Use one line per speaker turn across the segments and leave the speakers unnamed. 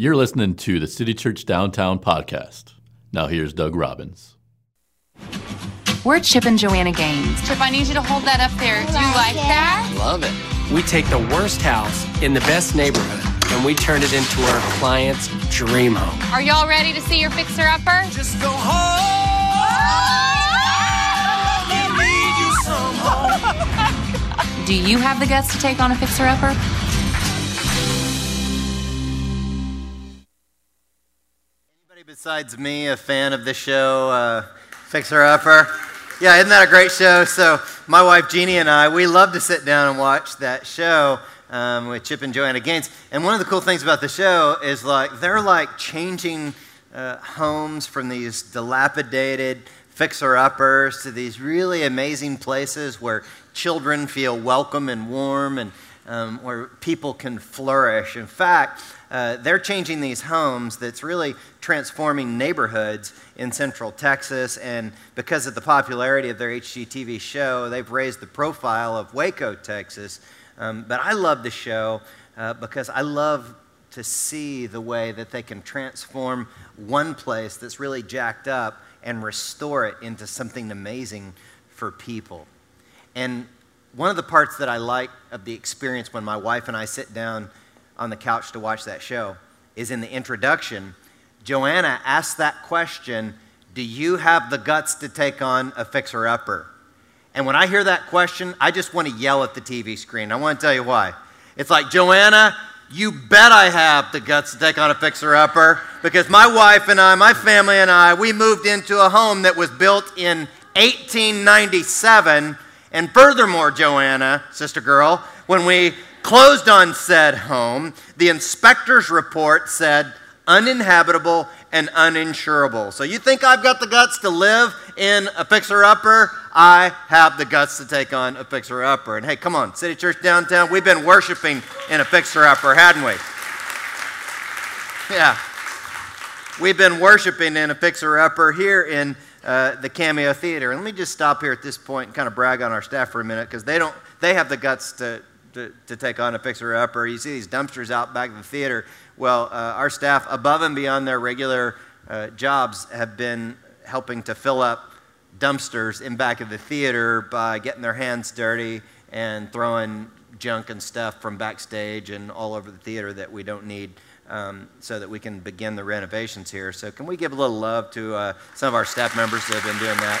You're listening to the City Church Downtown podcast. Now here's Doug Robbins.
We're Chip and Joanna Gaines.
Chip, I need you to hold that up there. Do you like that?
Love it. We take the worst house in the best neighborhood and we turn it into our client's dream home.
Are y'all ready to see your fixer upper?
Just go home.
Do you have the guts to take on a fixer upper?
Besides me a fan of the show uh, Fixer Upper? Yeah, isn't that a great show? So, my wife Jeannie and I, we love to sit down and watch that show um, with Chip and Joanna Gaines. And one of the cool things about the show is like they're like changing uh, homes from these dilapidated fixer uppers to these really amazing places where children feel welcome and warm and um, where people can flourish. In fact, uh, they're changing these homes that's really transforming neighborhoods in central Texas. And because of the popularity of their HGTV show, they've raised the profile of Waco, Texas. Um, but I love the show uh, because I love to see the way that they can transform one place that's really jacked up and restore it into something amazing for people. And one of the parts that I like of the experience when my wife and I sit down on the couch to watch that show is in the introduction. Joanna asks that question Do you have the guts to take on a fixer upper? And when I hear that question, I just want to yell at the TV screen. I want to tell you why. It's like, Joanna, you bet I have the guts to take on a fixer upper because my wife and I, my family and I, we moved into a home that was built in 1897. And furthermore, Joanna, sister girl, when we closed on said home, the inspector's report said uninhabitable and uninsurable. So you think I've got the guts to live in a fixer upper? I have the guts to take on a fixer upper. And hey, come on, City Church downtown, we've been worshiping in a fixer upper, hadn't we? Yeah. We've been worshiping in a fixer upper here in uh, the Cameo Theater. And let me just stop here at this point and kind of brag on our staff for a minute because they don't they have the guts to, to, to take on a fixer upper. You see these dumpsters out back of the theater. Well, uh, our staff, above and beyond their regular uh, jobs, have been helping to fill up dumpsters in back of the theater by getting their hands dirty and throwing junk and stuff from backstage and all over the theater that we don't need. Um, so that we can begin the renovations here. So, can we give a little love to uh, some of our staff members that have been doing that?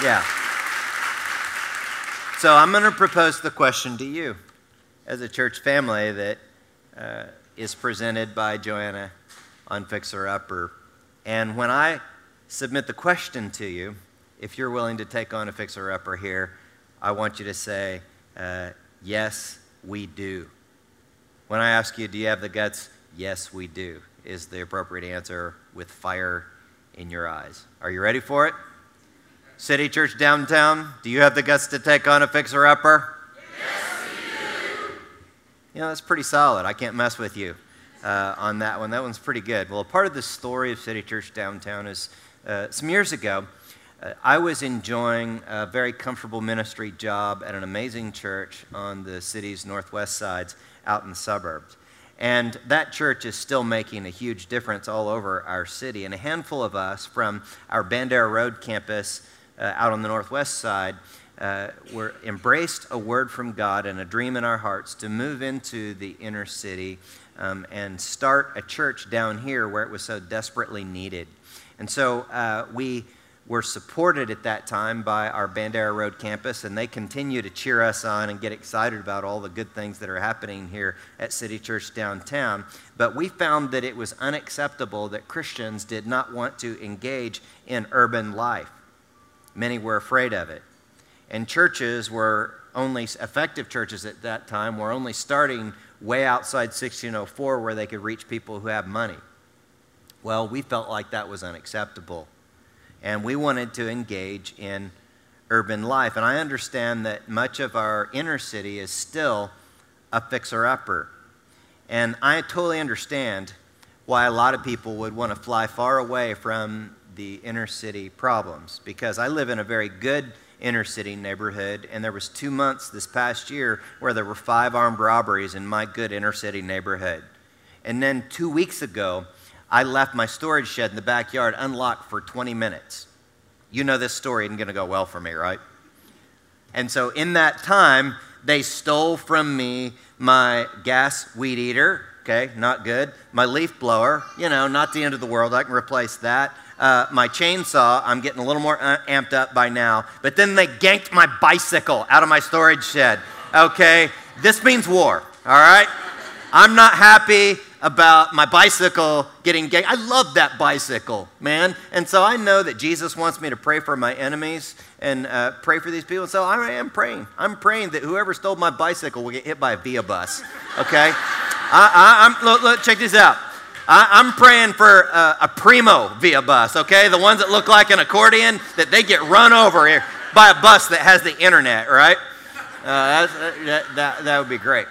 Yeah. Yeah. So, I'm going to propose the question to you as a church family that uh, is presented by Joanna on Fixer Upper. And when I submit the question to you, if you're willing to take on a Fixer Upper here, I want you to say, uh, Yes, we do. When I ask you, do you have the guts? Yes, we do, is the appropriate answer with fire in your eyes. Are you ready for it? City Church Downtown, do you have the guts to take on a fixer upper?
Yes, we do.
You know, that's pretty solid. I can't mess with you uh, on that one. That one's pretty good. Well, a part of the story of City Church Downtown is uh, some years ago, uh, I was enjoying a very comfortable ministry job at an amazing church on the city's northwest sides out in the suburbs. And that church is still making a huge difference all over our city. And a handful of us from our Bandera Road campus uh, out on the northwest side uh, were embraced a word from God and a dream in our hearts to move into the inner city um, and start a church down here where it was so desperately needed. And so uh, we were supported at that time by our Bandera Road campus, and they continue to cheer us on and get excited about all the good things that are happening here at City Church downtown. But we found that it was unacceptable that Christians did not want to engage in urban life. Many were afraid of it. And churches were only, effective churches at that time, were only starting way outside 1604 where they could reach people who have money. Well, we felt like that was unacceptable and we wanted to engage in urban life. And I understand that much of our inner city is still a fixer upper. And I totally understand why a lot of people would want to fly far away from the inner city problems because I live in a very good inner city neighborhood and there was 2 months this past year where there were 5 armed robberies in my good inner city neighborhood. And then two weeks ago, I left my storage shed in the backyard unlocked for 20 minutes. You know this story isn't going to go well for me, right? And so in that time, they stole from me my gas weed eater, okay, not good. My leaf blower, you know, not the end of the world. I can replace that. Uh, my chainsaw, I'm getting a little more uh, amped up by now. But then they ganked my bicycle out of my storage shed, okay? This means war, all right? I'm not happy about my bicycle getting ganked. I love that bicycle, man. And so I know that Jesus wants me to pray for my enemies and uh, pray for these people. So I am praying. I'm praying that whoever stole my bicycle will get hit by a Via bus, okay? I, am look, look, check this out. I, am praying for uh, a primo Via bus, okay? The ones that look like an accordion, that they get run over here by a bus that has the internet, right? Uh, that, that, that would be great.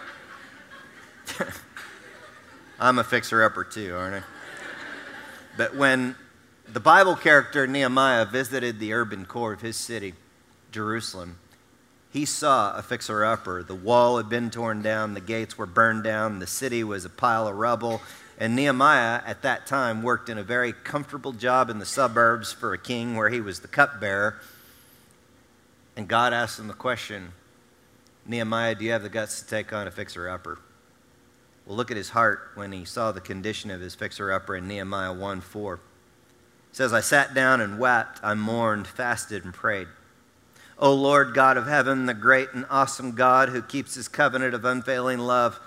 I'm a fixer upper too, aren't I? But when the Bible character Nehemiah visited the urban core of his city, Jerusalem, he saw a fixer upper. The wall had been torn down, the gates were burned down, the city was a pile of rubble. And Nehemiah, at that time, worked in a very comfortable job in the suburbs for a king where he was the cupbearer. And God asked him the question Nehemiah, do you have the guts to take on a fixer upper? Well, look at his heart when he saw the condition of his fixer upper in Nehemiah 1 4. It says, I sat down and wept, I mourned, fasted, and prayed. O Lord God of heaven, the great and awesome God who keeps his covenant of unfailing love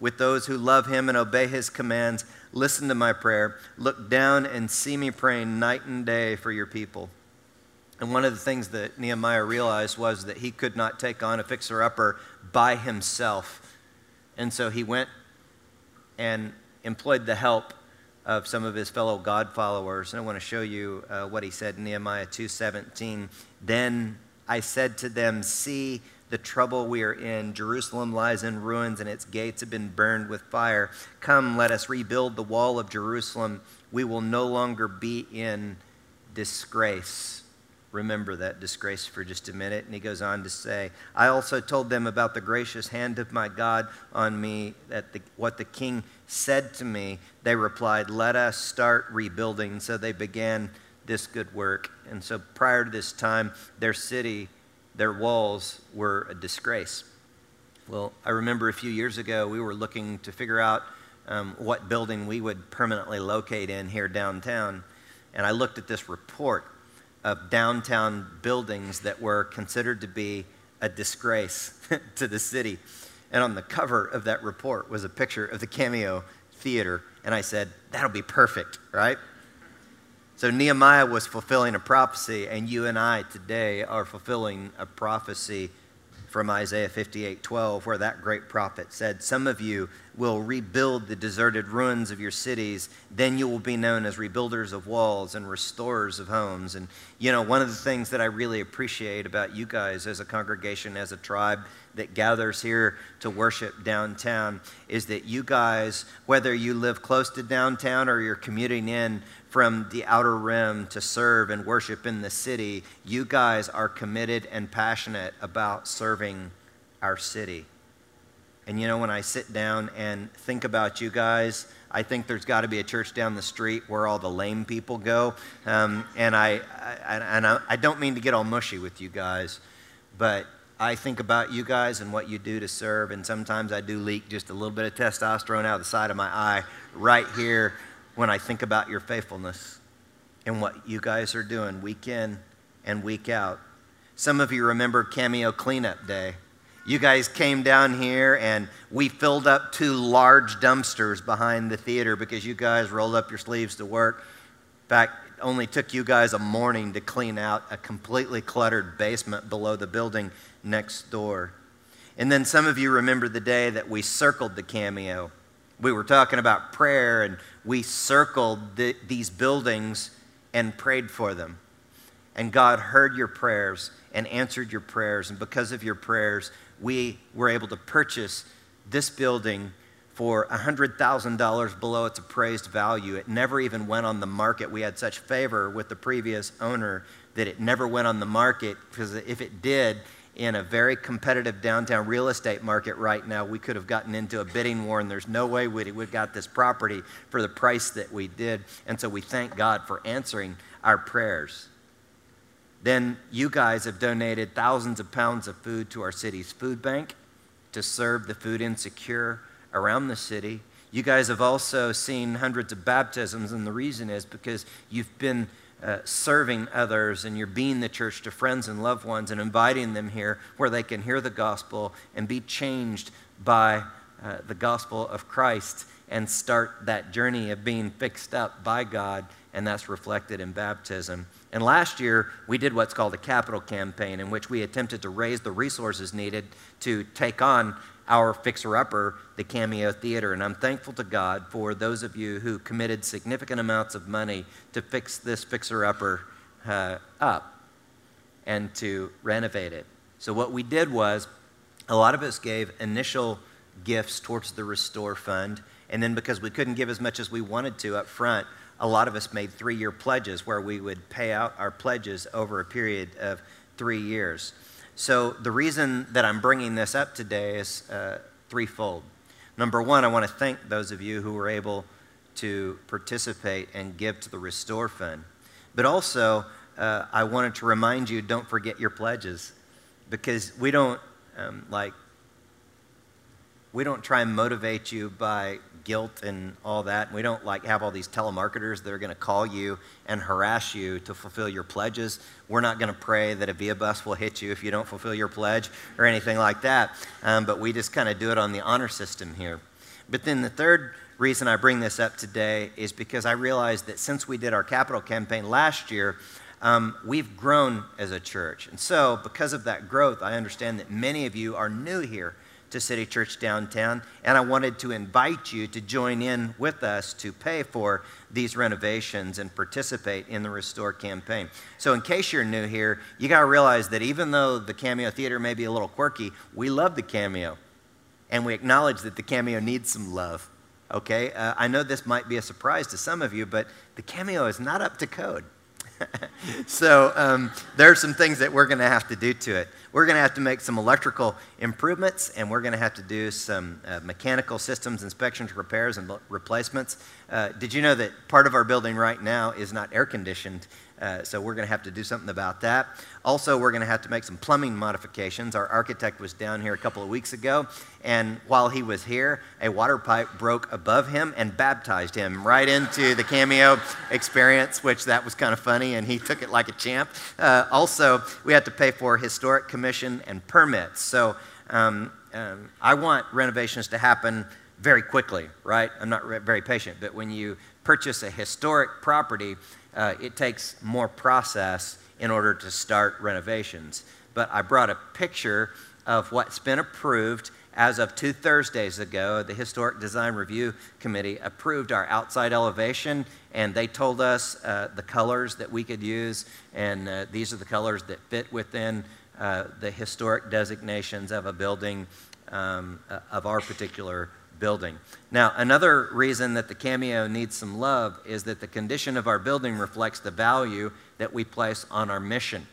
with those who love him and obey his commands, listen to my prayer. Look down and see me praying night and day for your people. And one of the things that Nehemiah realized was that he could not take on a fixer upper by himself. And so he went and employed the help of some of his fellow God followers. And I want to show you uh, what he said in Nehemiah 2:17. Then I said to them, "See the trouble we are in. Jerusalem lies in ruins, and its gates have been burned with fire. Come, let us rebuild the wall of Jerusalem. We will no longer be in disgrace." Remember that disgrace for just a minute. And he goes on to say, I also told them about the gracious hand of my God on me, that the, what the king said to me. They replied, Let us start rebuilding. So they began this good work. And so prior to this time, their city, their walls were a disgrace. Well, I remember a few years ago, we were looking to figure out um, what building we would permanently locate in here downtown. And I looked at this report of downtown buildings that were considered to be a disgrace to the city. And on the cover of that report was a picture of the Cameo Theater. And I said, that'll be perfect, right? So Nehemiah was fulfilling a prophecy, and you and I today are fulfilling a prophecy from Isaiah 58 12, where that great prophet said, Some of you will rebuild the deserted ruins of your cities. Then you will be known as rebuilders of walls and restorers of homes. And, you know, one of the things that I really appreciate about you guys as a congregation, as a tribe that gathers here to worship downtown, is that you guys, whether you live close to downtown or you're commuting in, from the outer rim to serve and worship in the city, you guys are committed and passionate about serving our city. And you know, when I sit down and think about you guys, I think there's got to be a church down the street where all the lame people go. Um, and I, I, and I, I don't mean to get all mushy with you guys, but I think about you guys and what you do to serve, and sometimes I do leak just a little bit of testosterone out of the side of my eye right here when I think about your faithfulness and what you guys are doing week in and week out. Some of you remember Cameo Cleanup Day. You guys came down here and we filled up two large dumpsters behind the theater because you guys rolled up your sleeves to work. In fact, only took you guys a morning to clean out a completely cluttered basement below the building next door. And then some of you remember the day that we circled the cameo. We were talking about prayer and we circled the, these buildings and prayed for them. And God heard your prayers and answered your prayers. And because of your prayers, we were able to purchase this building for $100,000 below its appraised value. It never even went on the market. We had such favor with the previous owner that it never went on the market because if it did, in a very competitive downtown real estate market right now, we could have gotten into a bidding war, and there's no way we'd, we'd got this property for the price that we did. And so we thank God for answering our prayers. Then you guys have donated thousands of pounds of food to our city's food bank to serve the food insecure around the city. You guys have also seen hundreds of baptisms, and the reason is because you've been uh, serving others and you're being the church to friends and loved ones and inviting them here where they can hear the gospel and be changed by uh, the gospel of Christ and start that journey of being fixed up by God, and that's reflected in baptism. And last year, we did what's called a capital campaign, in which we attempted to raise the resources needed to take on our fixer upper, the Cameo Theater. And I'm thankful to God for those of you who committed significant amounts of money to fix this fixer upper uh, up and to renovate it. So, what we did was a lot of us gave initial gifts towards the Restore Fund. And then, because we couldn't give as much as we wanted to up front, a lot of us made three year pledges where we would pay out our pledges over a period of three years. So, the reason that I'm bringing this up today is uh, threefold. Number one, I want to thank those of you who were able to participate and give to the Restore Fund. But also, uh, I wanted to remind you don't forget your pledges because we don't um, like we don't try and motivate you by guilt and all that. We don't like have all these telemarketers that are going to call you and harass you to fulfill your pledges. We're not going to pray that a via bus will hit you if you don't fulfill your pledge or anything like that. Um, but we just kind of do it on the honor system here. But then the third reason I bring this up today is because I realized that since we did our capital campaign last year, um, we've grown as a church. And so, because of that growth, I understand that many of you are new here to City Church Downtown, and I wanted to invite you to join in with us to pay for these renovations and participate in the Restore campaign. So, in case you're new here, you got to realize that even though the Cameo Theater may be a little quirky, we love the Cameo, and we acknowledge that the Cameo needs some love. Okay? Uh, I know this might be a surprise to some of you, but the Cameo is not up to code. so um, there are some things that we're going to have to do to it. We're going to have to make some electrical improvements, and we're going to have to do some uh, mechanical systems inspections, repairs, and replacements. Uh, did you know that part of our building right now is not air conditioned? Uh, so we're going to have to do something about that. Also, we're going to have to make some plumbing modifications. Our architect was down here a couple of weeks ago, and while he was here, a water pipe broke above him and baptized him right into the cameo experience, which that was kind of funny, and he took it like a champ. Uh, also, we had to pay for historic commission and permits. So um, um, I want renovations to happen very quickly, right? I'm not very patient, but when you purchase a historic property, uh, it takes more process in order to start renovations. But I brought a picture of what's been approved as of two Thursdays ago. The Historic Design Review Committee approved our outside elevation, and they told us uh, the colors that we could use, and uh, these are the colors that fit within uh, the historic designations of a building um, uh, of our particular building. Now, another reason that the cameo needs some love is that the condition of our building reflects the value that we place on our mission.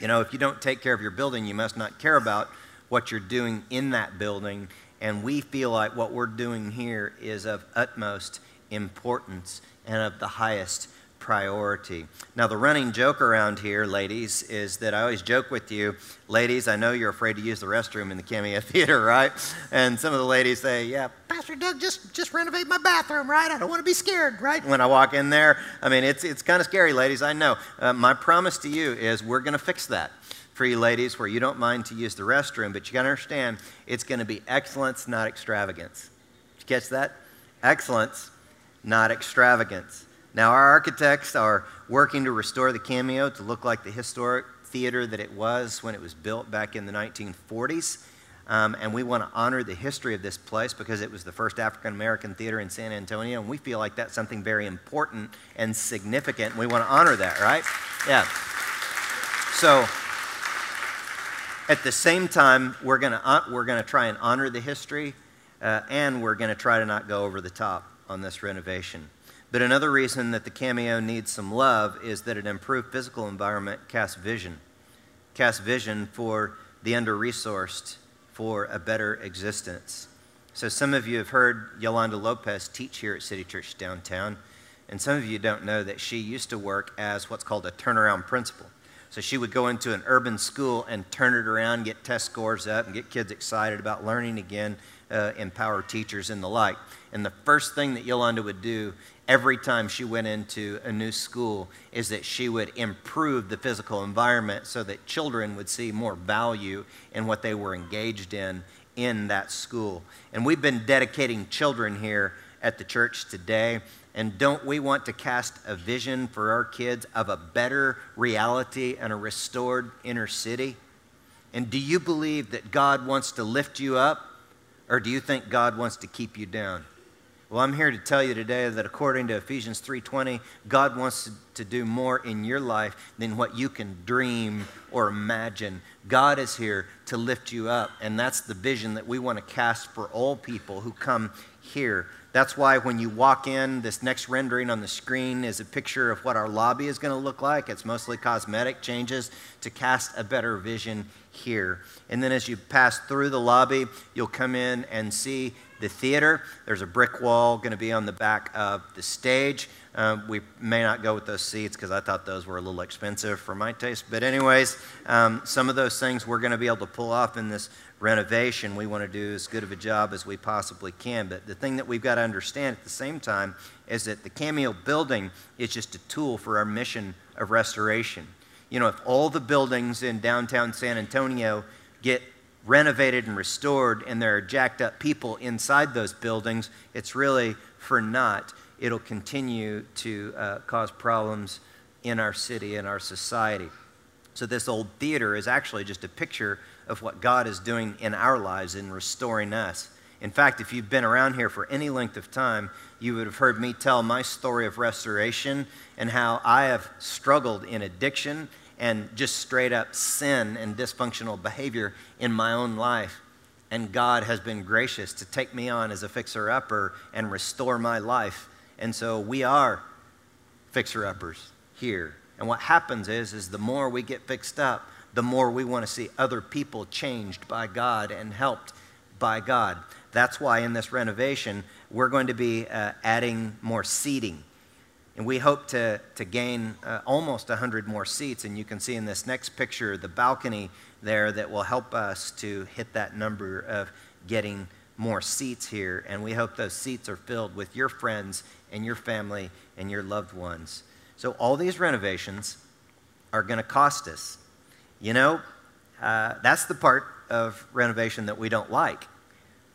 You know, if you don't take care of your building, you must not care about what you're doing in that building. And we feel like what we're doing here is of utmost importance and of the highest priority. Now, the running joke around here, ladies, is that I always joke with you, ladies, I know you're afraid to use the restroom in the Cameo Theater, right? And some of the ladies say, Yeah, Pastor Doug, just, just renovate my bathroom, right? I don't want to be scared, right? When I walk in there, I mean, it's, it's kind of scary, ladies, I know. Uh, my promise to you is we're going to fix that for you ladies where you don't mind to use the restroom, but you got to understand it's going to be excellence, not extravagance. Did you catch that? Excellence, not extravagance. Now, our architects are working to restore the cameo to look like the historic theater that it was when it was built back in the 1940s. Um, and we want to honor the history of this place because it was the first African American theater in San Antonio, and we feel like that's something very important and significant. And we want to honor that, right? Yeah. So, at the same time, we're going to we're going to try and honor the history, uh, and we're going to try to not go over the top on this renovation. But another reason that the cameo needs some love is that an improved physical environment casts vision, casts vision for the under resourced for a better existence. So, some of you have heard Yolanda Lopez teach here at City Church downtown, and some of you don't know that she used to work as what's called a turnaround principal. So, she would go into an urban school and turn it around, get test scores up, and get kids excited about learning again, uh, empower teachers and the like. And the first thing that Yolanda would do every time she went into a new school is that she would improve the physical environment so that children would see more value in what they were engaged in in that school. And we've been dedicating children here at the church today. And don't we want to cast a vision for our kids of a better reality and a restored inner city? And do you believe that God wants to lift you up, or do you think God wants to keep you down? Well, I'm here to tell you today that according to Ephesians 3:20, God wants to do more in your life than what you can dream or imagine. God is here to lift you up, and that's the vision that we want to cast for all people who come here. That's why when you walk in, this next rendering on the screen is a picture of what our lobby is going to look like. It's mostly cosmetic changes to cast a better vision here. And then as you pass through the lobby, you'll come in and see the theater. There's a brick wall going to be on the back of the stage. Uh, we may not go with those seats because I thought those were a little expensive for my taste. But, anyways, um, some of those things we're going to be able to pull off in this renovation. We want to do as good of a job as we possibly can. But the thing that we've got to understand at the same time is that the Cameo building is just a tool for our mission of restoration. You know, if all the buildings in downtown San Antonio get renovated and restored, and there are jacked up people inside those buildings, it's really for naught. It'll continue to uh, cause problems in our city and our society. So, this old theater is actually just a picture of what God is doing in our lives in restoring us. In fact, if you've been around here for any length of time, you would have heard me tell my story of restoration and how I have struggled in addiction and just straight up sin and dysfunctional behavior in my own life. And God has been gracious to take me on as a fixer upper and restore my life. And so we are fixer uppers here. And what happens is, is the more we get fixed up, the more we want to see other people changed by God and helped by God. That's why in this renovation, we're going to be uh, adding more seating and we hope to, to gain uh, almost 100 more seats. And you can see in this next picture the balcony there that will help us to hit that number of getting more seats here. And we hope those seats are filled with your friends and your family and your loved ones. So, all these renovations are going to cost us. You know, uh, that's the part of renovation that we don't like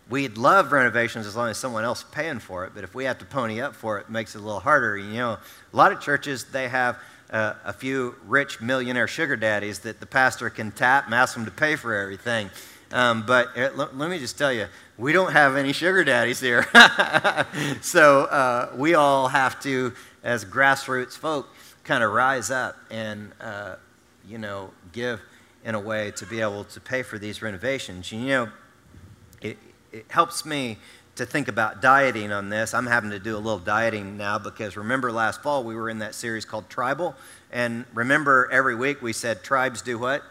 we'd love renovations as long as someone else paying for it, but if we have to pony up for it, it makes it a little harder. You know, a lot of churches, they have uh, a few rich millionaire sugar daddies that the pastor can tap and ask them to pay for everything. Um, but it, uh, let, let, me just tell you, we don't have any sugar daddies here. so uh, we all have to, as grassroots folk, kind of rise up and, uh, you know, give in a way to be able to pay for these renovations. You know, it, helps me to think about dieting on this. I'm having to do a little dieting now because remember last fall we were in that series called Tribal. And remember every week we said tribes do what?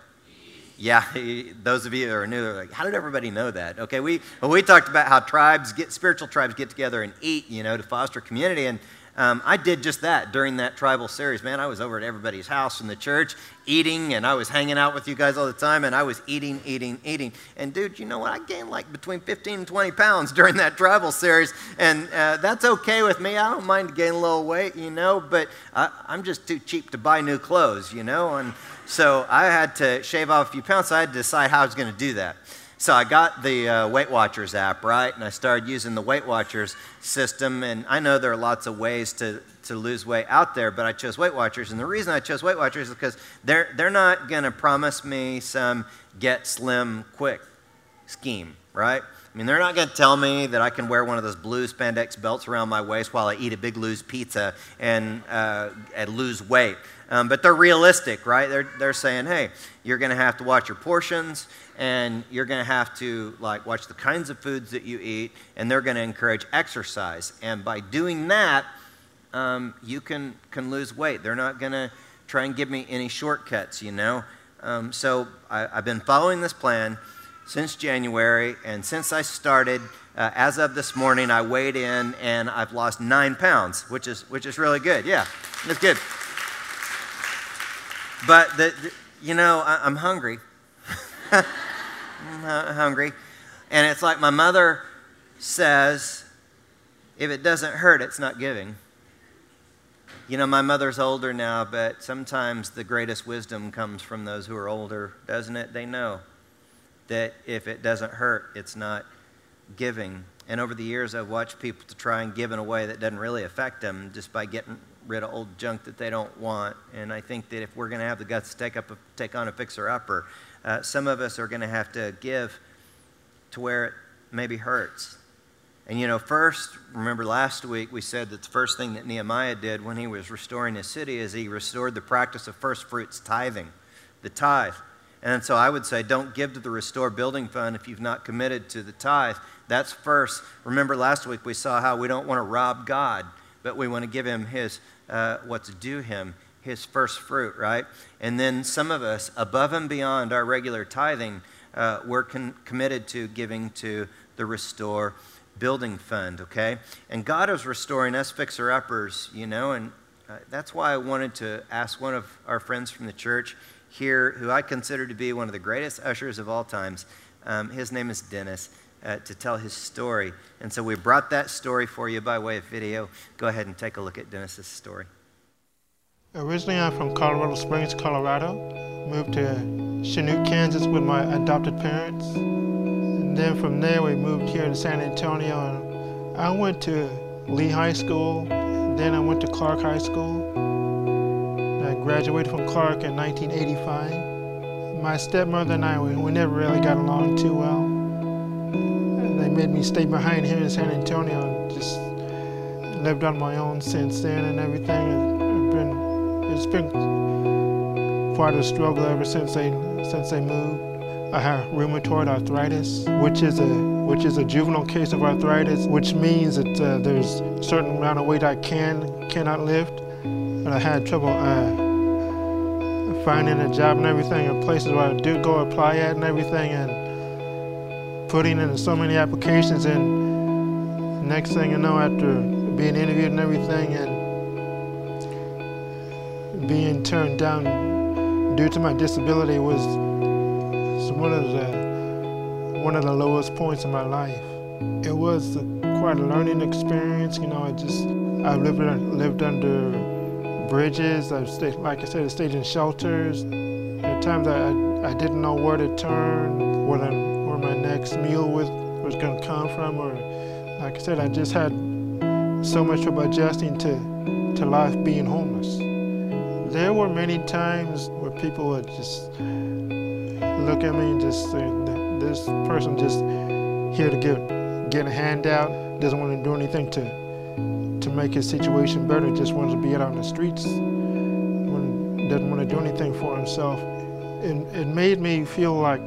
Yeah, those of you that are new are like, how did everybody know that? Okay, we, well, we talked about how tribes get, spiritual tribes get together and eat, you know, to foster community. And um, I did just that during that tribal series. Man, I was over at everybody's house in the church eating, and I was hanging out with you guys all the time, and I was eating, eating, eating. And dude, you know what? I gained like between 15 and 20 pounds during that tribal series, and uh, that's okay with me. I don't mind gaining a little weight, you know, but I, I'm just too cheap to buy new clothes, you know. And so I had to shave off a few pounds. So I had to decide how I was going to do that. So I got the uh, Weight Watchers app, right? And I started using the Weight Watchers system. And I know there are lots of ways to, to lose weight out there, but I chose Weight Watchers. And the reason I chose Weight Watchers is because they're, they're not going to promise me some get slim quick scheme, right? I mean, they're not going to tell me that I can wear one of those blue spandex belts around my waist while I eat a Big Lou's pizza and, uh, and lose weight. Um, but they're realistic, right? They're, they're saying, hey, you're going to have to watch your portions and you're going to have to like watch the kinds of foods that you eat and they're going to encourage exercise and by doing that um, you can can lose weight they're not going to try and give me any shortcuts you know Um, so I, have been following this plan since January, and since I started, uh, as of this morning, I weighed in and I've lost nine pounds, which is, which is really good. Yeah, it's good. But, the, the you know, I, am hungry. I'm hungry. And it's like my mother says, if it doesn't hurt, it's not giving. You know, my mother's older now, but sometimes the greatest wisdom comes from those who are older, doesn't it? They know that if it doesn't hurt, it's not giving. And over the years, I've watched people to try and give in a way that doesn't really affect them just by getting rid of old junk that they don't want. And I think that if we're going to have the guts to take, up a, take on a fixer upper, uh, some of us are going to have to give to where it maybe hurts. And you know, first, remember last week we said that the first thing that Nehemiah did when he was restoring his city is he restored the practice of first fruits tithing, the tithe. And so I would say don't give to the Restore Building Fund if you've not committed to the tithe. That's first. Remember last week we saw how we don't want to rob God, but we want to give him his, uh, what's due him, his first fruit, right? And then some of us, above and beyond our regular tithing, uh, we're con- committed to giving to the Restore Building Fund, okay? And God is restoring us fixer uppers, you know, and uh, that's why I wanted to ask one of our friends from the church here, who I consider to be one of the greatest ushers of all times. Um, his name is Dennis. Uh, to tell his story. And so we brought that story for you by way of video. Go ahead and take a look at Dennis's story.
Originally, I'm from Colorado Springs, Colorado. Moved to Chanute, Kansas with my adopted parents. And then from there, we moved here to San Antonio. And I went to Lee High School. Then I went to Clark High School. I graduated from Clark in 1985. My stepmother and I, we, we never really got along too well. And made me stay behind here in San Antonio and just lived on my own since then and everything. It's been, it's been quite a struggle ever since they, since they moved. I have rheumatoid arthritis, which is a which is a juvenile case of arthritis, which means that uh, there's a certain amount of weight I can cannot lift. But I had trouble uh, finding a job and everything in places where I did go apply at and everything and putting in so many applications and next thing you know after being interviewed and everything and being turned down due to my disability was one of the one of the lowest points in my life. It was quite a learning experience, you know, I just I've lived lived under bridges. I've stayed, like I said, I stayed in shelters. At times I, I, didn't know where to turn, where my next meal was, was going to come from, or like I said, I just had so much trouble adjusting to, to life being homeless. There were many times where people would just look at me and just say, this person just here to get, get a handout, doesn't want to do anything to to make his situation better, just wants to be out on the streets, doesn't want to do anything for himself. It, it made me feel like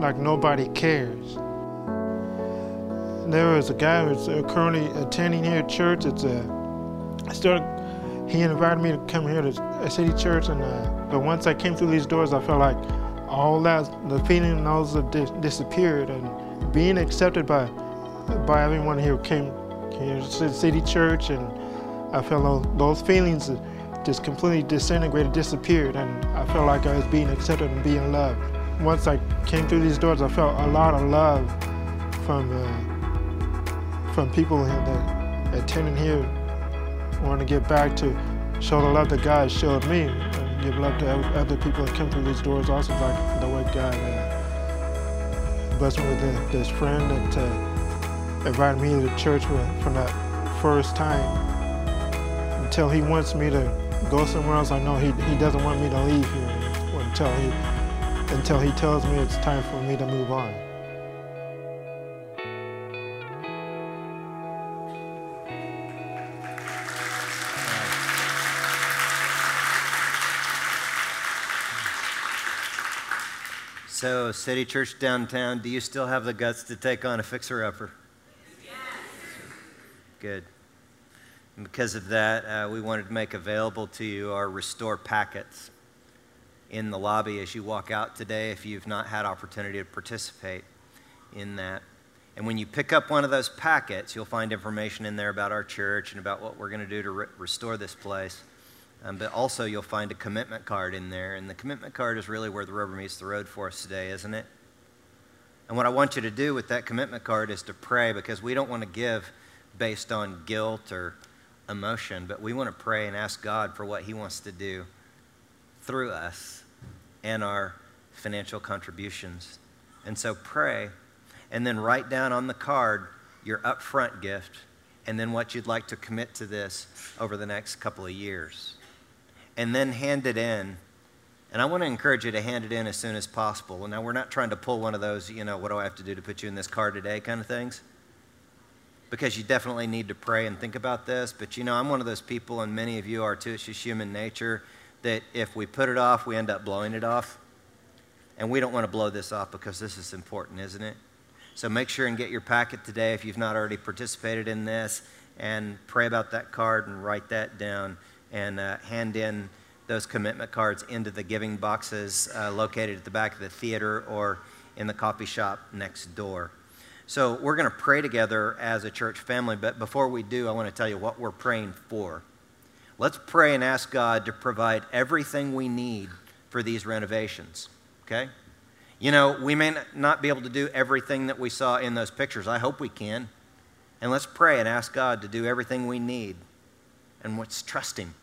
like nobody cares. There was a guy who's uh, currently attending here at church. It's a, I started, he invited me to come here to a city church, and uh, but once I came through these doors, I felt like all that, the feeling, those dis- disappeared, and being accepted by by everyone here came here to city church, and I felt those feelings just completely disintegrated, disappeared, and I felt like I was being accepted and being loved. Once I came through these doors, I felt a lot of love from uh, from people that attending here, want to get back to show the love that God showed me, and give love to other people that come through these doors, also like the way God uh, blessed me with this friend that. Uh, invited me to church from that first time until he wants me to go somewhere else. I know he, he doesn't want me to leave here until he, until he tells me it's time for me to move on.
So, City Church downtown, do you still have the guts to take on a fixer upper? Yes. Good. And because of that, uh, we wanted to make available to you our Restore packets in the lobby as you walk out today if you've not had opportunity to participate in that. And when you pick up one of those packets, you'll find information in there about our church and about what we're going to do to re- restore this place. Um, but also, you'll find a commitment card in there. And the commitment card is really where the rubber meets the road for us today, isn't it? And what I want you to do with that commitment card is to pray because we don't want to give based on guilt or emotion, but we want to pray and ask God for what He wants to do through us and our financial contributions. And so pray and then write down on the card your upfront gift and then what you'd like to commit to this over the next couple of years. And then hand it in. And I want to encourage you to hand it in as soon as possible. Now, we're not trying to pull one of those, you know, what do I have to do to put you in this car today kind of things. Because you definitely need to pray and think about this. But, you know, I'm one of those people, and many of you are too. It's just human nature that if we put it off, we end up blowing it off. And we don't want to blow this off because this is important, isn't it? So make sure and get your packet today if you've not already participated in this and pray about that card and write that down and uh, hand in those commitment cards into the giving boxes uh, located at the back of the theater or in the coffee shop next door. So we're going to pray together as a church family, but before we do, I want to tell you what we're praying for. Let's pray and ask God to provide everything we need for these renovations, okay? You know, we may not be able to do everything that we saw in those pictures. I hope we can. And let's pray and ask God to do everything we need. And let's trust Him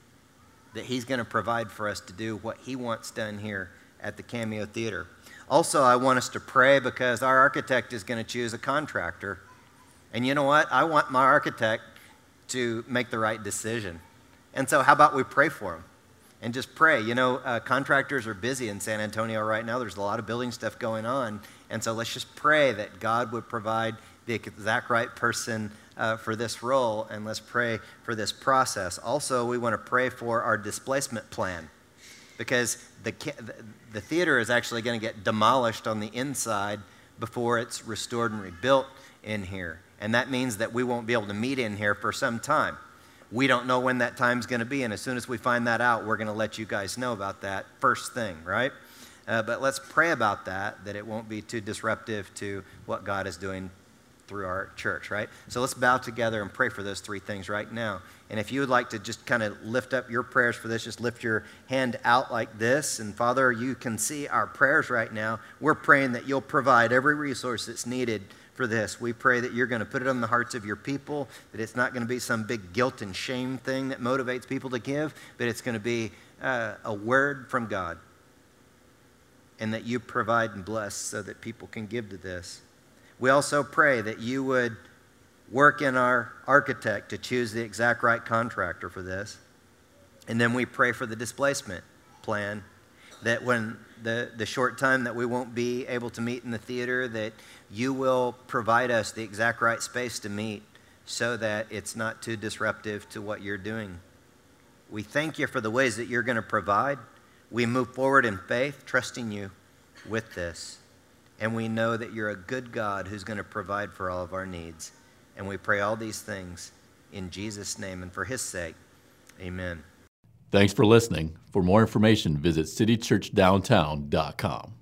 that He's going to provide for us to do what He wants done here at the Cameo Theater. Also, I want us to pray because our architect is going to choose a contractor. And you know what? I want my architect to make the right decision. And so, how about we pray for them? and just pray. You know, uh, contractors are busy in San Antonio right now. There's a lot of building stuff going on. And so let's just pray that God would provide the exact right person uh, for this role, and let's pray for this process. Also, we want to pray for our displacement plan because the, the theater is actually going to get demolished on the inside before it's restored and rebuilt in here. And that means that we won't be able to meet in here for some time. We don't know when that time's going to be, and as soon as we find that out, we're going to let you guys know about that first thing, right? Uh, but let's pray about that, that it won't be too disruptive to what God is doing through our church, right? So let's bow together and pray for those three things right now. And if you would like to just kind of lift up your prayers for this, just lift your hand out like this. And Father, you can see our prayers right now. We're praying that you'll provide every resource that's needed for this. We pray that you're going to put it on the hearts of your people, that it's not going to be some big guilt and shame thing that motivates people to give, but it's going to be uh, a word from God. And that you provide and bless so that people can give to this. We also pray that you would work in our architect to choose the exact right contractor for this. And then we pray for the displacement plan that when the, the short time that we won't be able to meet in the theater, that you will provide us the exact right space to meet so that it's not too disruptive to what you're doing. We thank you for the ways that you're going to provide. We move forward in faith, trusting you with this. And we know that you're a good God who's going to provide for all of our needs. And we pray all these things in Jesus' name and for his sake. Amen.
Thanks for listening. For more information, visit citychurchdowntown.com.